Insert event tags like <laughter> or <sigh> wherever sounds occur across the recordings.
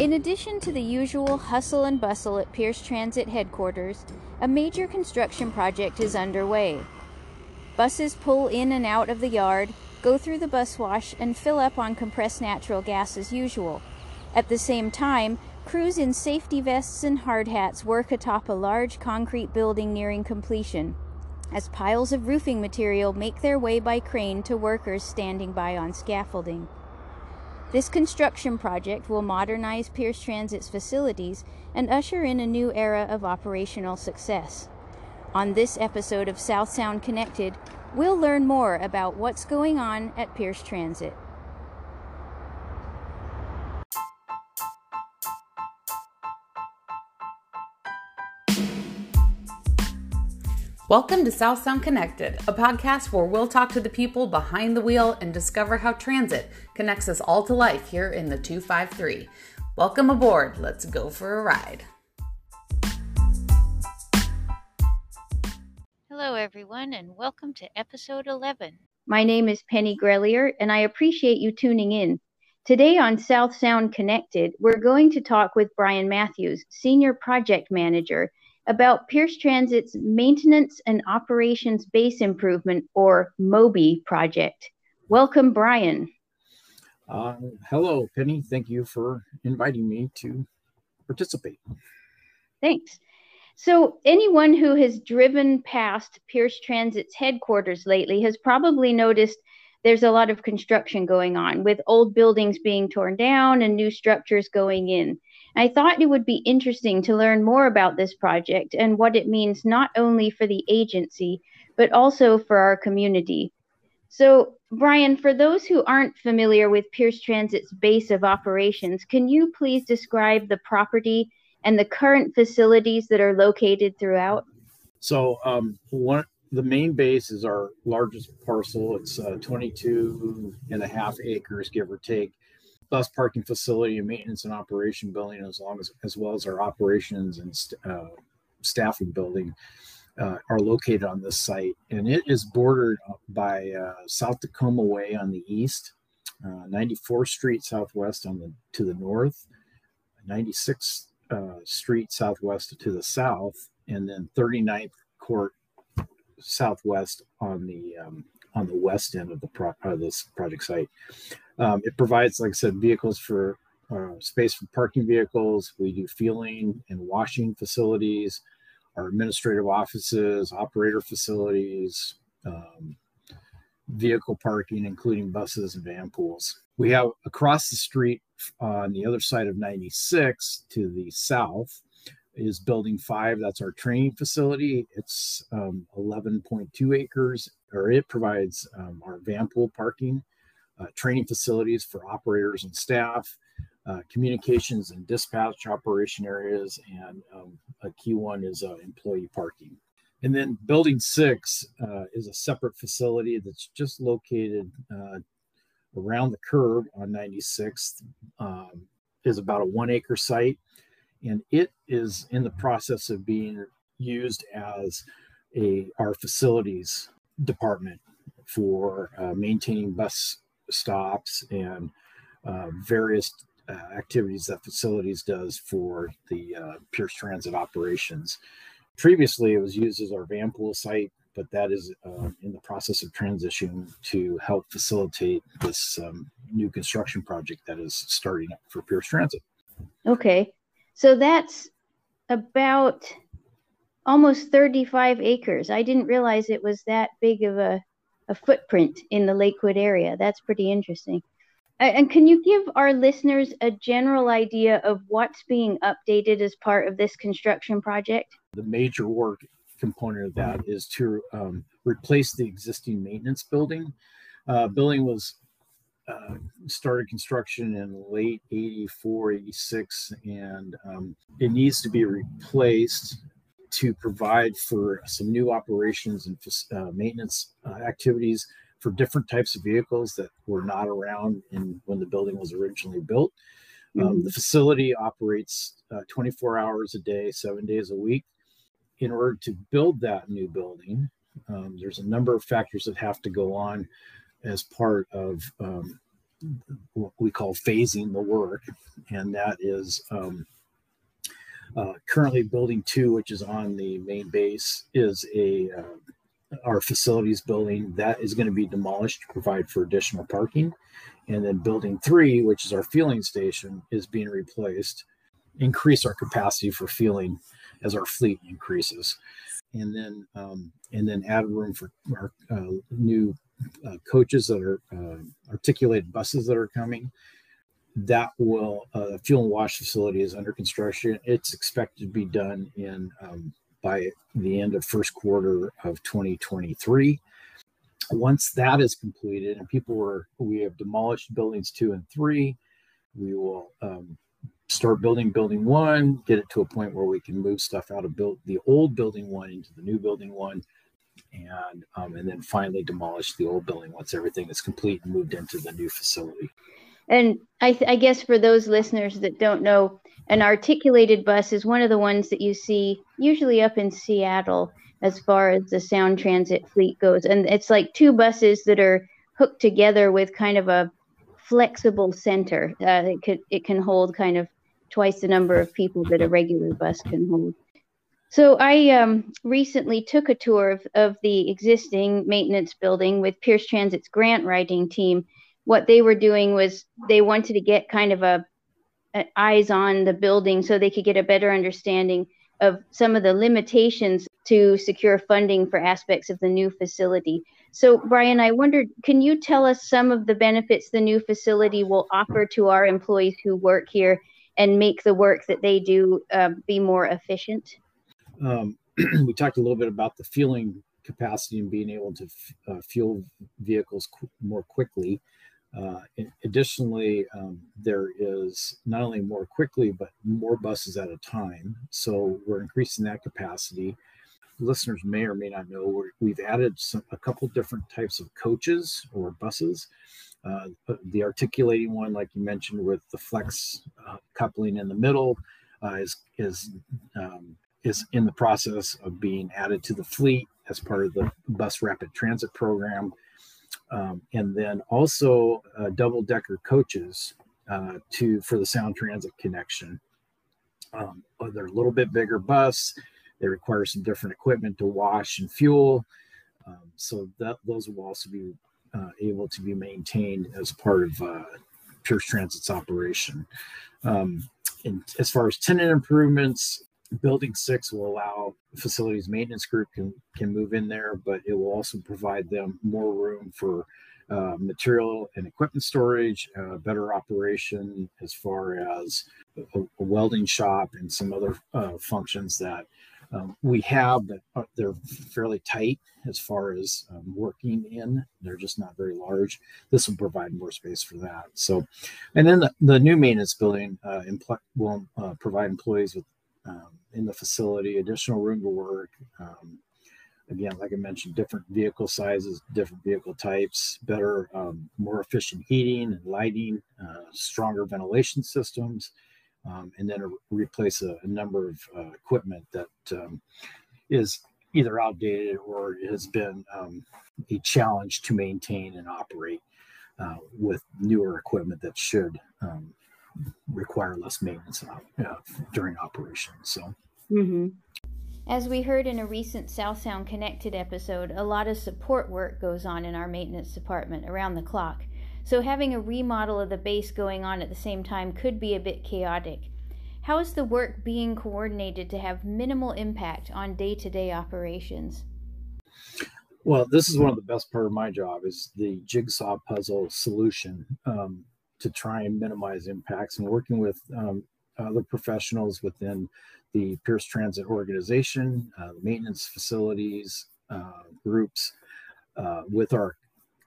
In addition to the usual hustle and bustle at Pierce Transit headquarters, a major construction project is underway. Buses pull in and out of the yard, go through the bus wash, and fill up on compressed natural gas as usual. At the same time, crews in safety vests and hard hats work atop a large concrete building nearing completion as piles of roofing material make their way by crane to workers standing by on scaffolding. This construction project will modernize Pierce Transit's facilities and usher in a new era of operational success. On this episode of South Sound Connected, we'll learn more about what's going on at Pierce Transit. Welcome to South Sound Connected, a podcast where we'll talk to the people behind the wheel and discover how transit connects us all to life here in the 253. Welcome aboard. Let's go for a ride. Hello, everyone, and welcome to episode 11. My name is Penny Grelier, and I appreciate you tuning in. Today on South Sound Connected, we're going to talk with Brian Matthews, Senior Project Manager about Pierce Transit's Maintenance and Operations Base Improvement, or MOBI, project. Welcome, Brian. Uh, hello, Penny. Thank you for inviting me to participate. Thanks. So, anyone who has driven past Pierce Transit's headquarters lately has probably noticed there's a lot of construction going on, with old buildings being torn down and new structures going in. I thought it would be interesting to learn more about this project and what it means not only for the agency, but also for our community. So, Brian, for those who aren't familiar with Pierce Transit's base of operations, can you please describe the property and the current facilities that are located throughout? So, um, one the main base is our largest parcel. It's uh, 22 and a half acres, give or take bus parking facility and maintenance and operation building, as long as as well as our operations and uh, staffing building, uh, are located on this site, and it is bordered by uh, South Tacoma Way on the east, 94th uh, Street Southwest on the to the north, 96th uh, Street Southwest to the south, and then 39th Court Southwest on the um, on the west end of the pro- this project site. Um, it provides, like I said, vehicles for uh, space for parking vehicles. We do fueling and washing facilities, our administrative offices, operator facilities, um, vehicle parking, including buses and van pools. We have across the street on the other side of 96 to the south is building five. That's our training facility. It's um, 11.2 acres, or it provides um, our van pool parking uh, training facilities for operators and staff, uh, communications and dispatch operation areas, and um, a key one is uh, employee parking. And then building six uh, is a separate facility that's just located uh, around the curve on 96th. Um, is about a one acre site, and it is in the process of being used as a our facilities department for uh, maintaining bus stops and uh, various uh, activities that facilities does for the uh, Pierce Transit operations. Previously, it was used as our van pool site, but that is uh, in the process of transition to help facilitate this um, new construction project that is starting up for Pierce Transit. Okay, so that's about almost 35 acres. I didn't realize it was that big of a a footprint in the Lakewood area. That's pretty interesting. And can you give our listeners a general idea of what's being updated as part of this construction project? The major work component of that is to um, replace the existing maintenance building. Uh, building was uh, started construction in late 84, 86, and um, it needs to be replaced to provide for some new operations and uh, maintenance uh, activities for different types of vehicles that were not around in when the building was originally built. Um, mm-hmm. the facility operates uh, 24 hours a day, seven days a week. In order to build that new building, um, there's a number of factors that have to go on as part of um, what we call phasing the work. and that is um, uh, currently building two, which is on the main base, is a uh, our facilities building that is going to be demolished to provide for additional parking, and then building three, which is our fueling station, is being replaced, increase our capacity for fueling as our fleet increases, and then um, and then add room for our uh, new uh, coaches that are uh, articulated buses that are coming. That will uh, fuel and wash facility is under construction. It's expected to be done in um, by the end of first quarter of 2023. Once that is completed and people were we have demolished buildings two and three, we will um, start building building one, get it to a point where we can move stuff out of build the old building one into the new building one and um, and then finally demolish the old building once everything is complete and moved into the new facility. And I, th- I guess for those listeners that don't know, an articulated bus is one of the ones that you see usually up in Seattle as far as the sound transit fleet goes. And it's like two buses that are hooked together with kind of a flexible center. Uh, it could it can hold kind of twice the number of people that a regular bus can hold. So I um, recently took a tour of, of the existing maintenance building with Pierce Transit's grant writing team. What they were doing was they wanted to get kind of a, a eyes on the building so they could get a better understanding of some of the limitations to secure funding for aspects of the new facility. So, Brian, I wondered, can you tell us some of the benefits the new facility will offer to our employees who work here and make the work that they do uh, be more efficient? um, <clears throat> we talked a little bit about the fueling capacity and being able to f- uh, fuel vehicles qu- more quickly. Uh, additionally, um, there is not only more quickly, but more buses at a time. So we're increasing that capacity. Listeners may or may not know we have added some, a couple different types of coaches or buses. Uh, the articulating one, like you mentioned, with the flex uh, coupling in the middle, uh, is is um, is in the process of being added to the fleet as part of the bus rapid transit program. Um, and then also uh, double decker coaches uh, to for the sound transit connection. Um, they're a little bit bigger bus. They require some different equipment to wash and fuel. Um, so that those will also be uh, able to be maintained as part of uh, Pierce Transit's operation. Um, and as far as tenant improvements, building six will allow facilities maintenance group can can move in there but it will also provide them more room for uh, material and equipment storage uh, better operation as far as a, a, welding shop and some other uh, functions that um, we have but they're fairly tight as far as um, working in. They're just not very large. This will provide more space for that. So and then the, the new maintenance building uh, impl- will uh, provide employees with um, in the facility, additional room to work. Um, again, like I mentioned, different vehicle sizes, different vehicle types, better, um, more efficient heating and lighting, uh, stronger ventilation systems, um, and then replace a, a, number of uh, equipment that um, is either outdated or has been um, a challenge to maintain and operate uh, with newer equipment that should um, require less maintenance uh, during operation. So. Mm-hmm. As we heard in a recent South Sound Connected episode, a lot of support work goes on in our maintenance department around the clock. So having a remodel of the base going on at the same time could be a bit chaotic. How is the work being coordinated to have minimal impact on day-to-day operations? Well, this is one of the best part of my job is the jigsaw puzzle solution. Um, to try and minimize impacts and working with um, other professionals within the Pierce Transit organization, uh, maintenance facilities uh, groups, uh, with our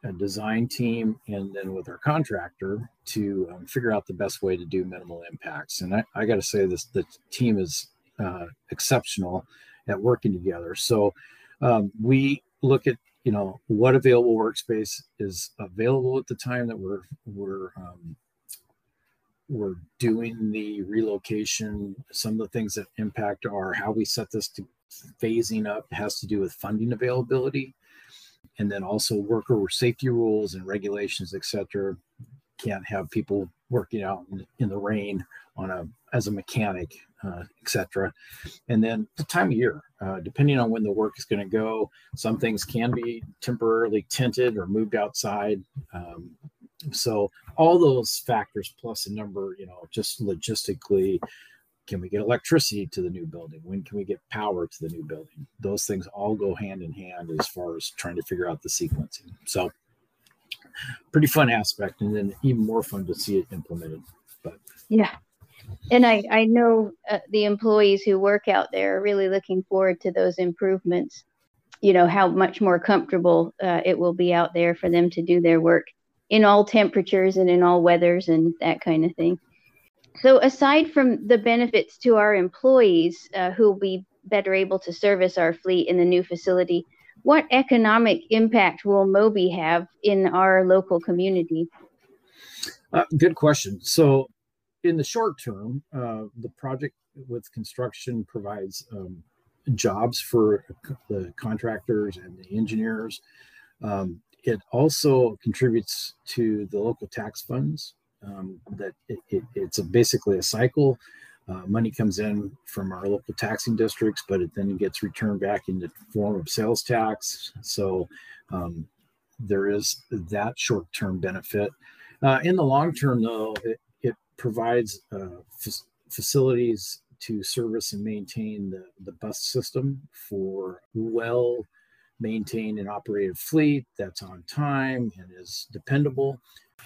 uh, design team, and then with our contractor to um, figure out the best way to do minimal impacts. And I, I got to say this: the team is uh, exceptional at working together. So um, we look at you know what available workspace is available at the time that we're we're um, we're doing the relocation some of the things that impact are how we set this to phasing up has to do with funding availability. And then also worker safety rules and regulations etc can't have people working out in, in the rain on a as a mechanic, uh, etc. And then the time of year, uh, depending on when the work is going to go, some things can be temporarily tinted or moved outside. Um, so all those factors plus a number, you know, just logistically, can we get electricity to the new building? When can we get power to the new building? Those things all go hand in hand as far as trying to figure out the sequencing. So pretty fun aspect, and then even more fun to see it implemented. But yeah, and I I know uh, the employees who work out there are really looking forward to those improvements. You know how much more comfortable uh, it will be out there for them to do their work in all temperatures and in all weathers and that kind of thing. So aside from the benefits to our employees uh, who will be better able to service our fleet in the new facility, what economic impact will MOBI have in our local community? Uh, good question. So, in the short term, uh, the project with construction provides um, jobs for the contractors and the engineers. Um, it also contributes to the local tax funds. Um, that it, it, it's a, basically a cycle uh, money comes in from our local taxing districts, but it then gets returned back in the form of sales tax. So um, there is that short term benefit. Uh, in the long term, though, it provides uh, f- facilities to service and maintain the, the bus system for well maintained and operated fleet that's on time and is dependable.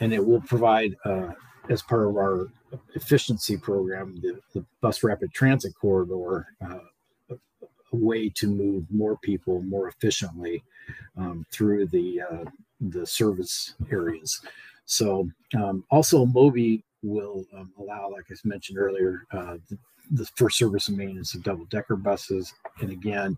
And it will provide uh, as part of our efficiency program, the, the bus rapid transit corridor, uh, a, a, way to move more people more efficiently um, through the uh, the service areas. So um, also MOBI will um, allow, like I mentioned earlier, uh, the, the first service and maintenance of double decker buses, and again,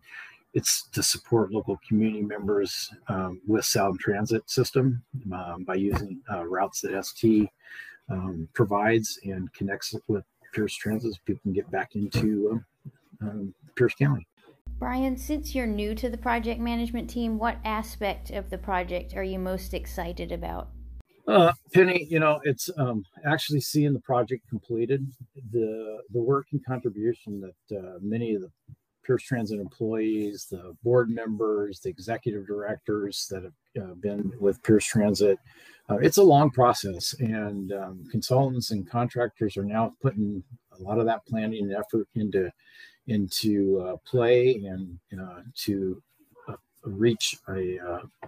it's to support local community members um, with Sound Transit system um, by using uh, routes that ST um, provides and connects with Pierce Transit so people can get back into um, um, Pierce County. Brian, since you're new to the project management team, what aspect of the project are you most excited about? Uh, Penny, you know, it's um, actually seeing the project completed. The the work and contribution that uh, many of the Pierce Transit employees, the board members, the executive directors that have uh, been with Pierce Transit uh, it's a long process, and um, consultants and contractors are now putting a lot of that planning and effort into into uh, play and uh, to uh, reach a uh,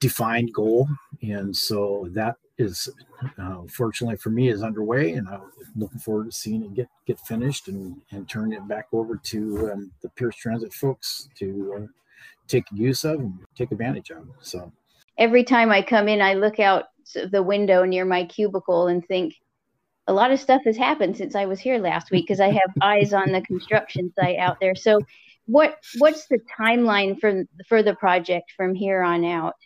defined goal. And so that is, uh, fortunately for me, is underway, and I'm looking forward to seeing it get get finished and and turn it back over to um, the Pierce Transit folks to take use of and take advantage of. So every time I come in, I look out the window near my cubicle and think a lot of stuff has happened since I was here last week because I have eyes on the construction site out there. So, what what's the timeline for for the project from here on out?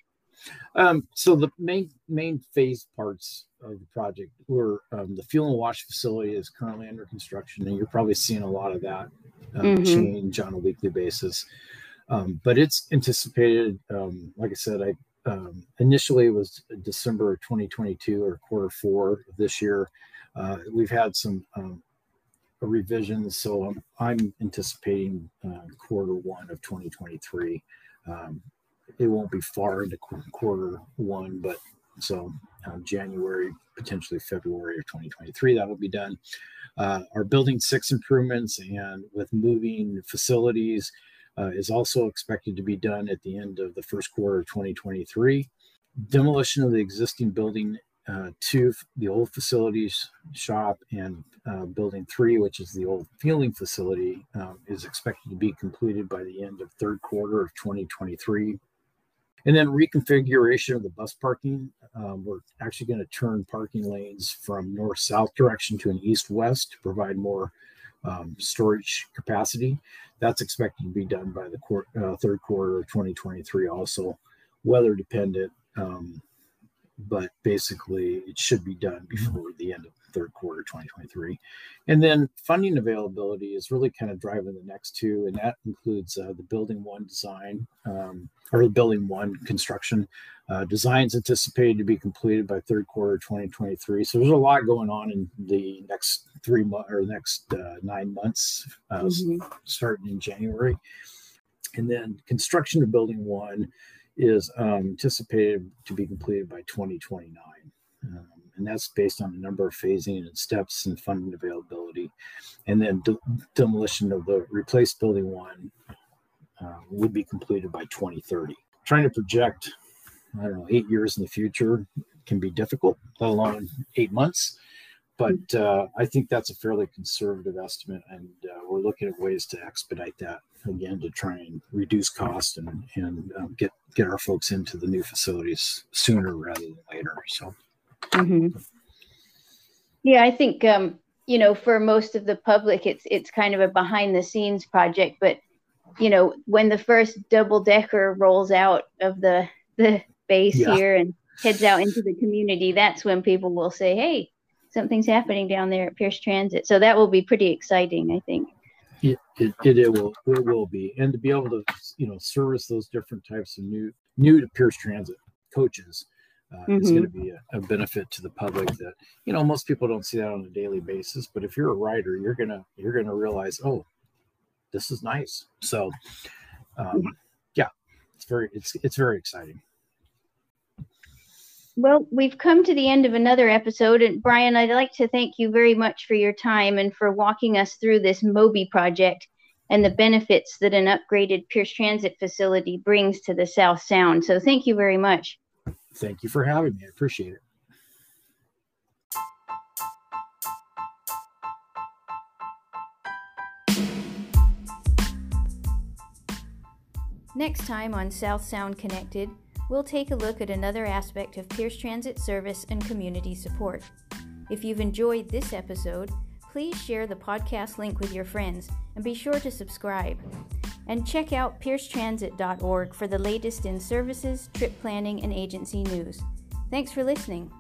Um, so the main main phase parts of the project were um, the fuel and wash facility is currently under construction, and you're probably seeing a lot of that um, mm-hmm. change on a weekly basis. Um, but it's anticipated, um, like I said, I um, initially it was December 2022 or quarter four of this year. Uh, we've had some um, revision. so I'm, I'm anticipating uh, quarter one of 2023. Um, it won't be far into quarter one, but so um, January, potentially February of 2023, that will be done. Uh, our building six improvements and with moving facilities, uh, is also expected to be done at the end of the first quarter of 2023. Demolition of the existing building uh, the old facilities shop, and uh, building three, which is the old fueling facility, um, is expected to be completed by the end of third quarter of 2023. And then reconfiguration of the bus parking. Um, we're actually going to turn parking lanes from north south direction to an east west to provide more um, storage capacity. That's expected to be done by the uh, third quarter of 2023. Also, weather dependent. Um, but basically it should be done before the end of third quarter 2023. And then funding availability is really kind of driving the next two, and that includes uh, the building one design um, or the building one construction. Uh, designs anticipated to be completed by third quarter 2023. So there's a lot going on in the next three months or next uh, nine months, uh, mm-hmm. starting in January. And then construction of building one is um, anticipated to be completed by 2029. Um, and that's based on a number of phasing and steps and funding availability. And then de- demolition of the replaced building one uh, would be completed by 2030. Trying to project, I don't know, eight years in the future can be difficult, let alone eight months. But uh, I think that's a fairly conservative estimate, and uh, we're looking at ways to expedite that again to try and reduce cost and and um, get get our folks into the new facilities sooner rather than later. So. Mm-hmm. Yeah, I think um, you know for most of the public, it's it's kind of a behind the scenes project, but you know when the first double decker rolls out of the the base yeah. here and heads out into the community, that's when people will say, "Hey, something's happening down there at Pierce Transit." So that will be pretty exciting, I think. It, it, it, will it will be and to be able to you know service those different types of new new to Pierce Transit coaches uh, mm-hmm. is going to be a, a, benefit to the public that you know most people don't see that on a daily basis but if you're a writer you're gonna you're gonna realize oh this is nice so um, yeah it's very it's it's very exciting well we've come to the end of another episode and brian i'd like to thank you very much for your time and for walking us through this MOBI project and the benefits that an upgraded pierce transit facility brings to the south sound so thank you very much thank you for having me. I appreciate it. Next time on South Sound Connected, we'll take a look at another aspect of Pierce Transit service and community support. If you've enjoyed this episode, please share the podcast link with your friends and be sure to subscribe and check out piercetransit.org for the latest in services, trip planning, and agency news. Thanks for listening.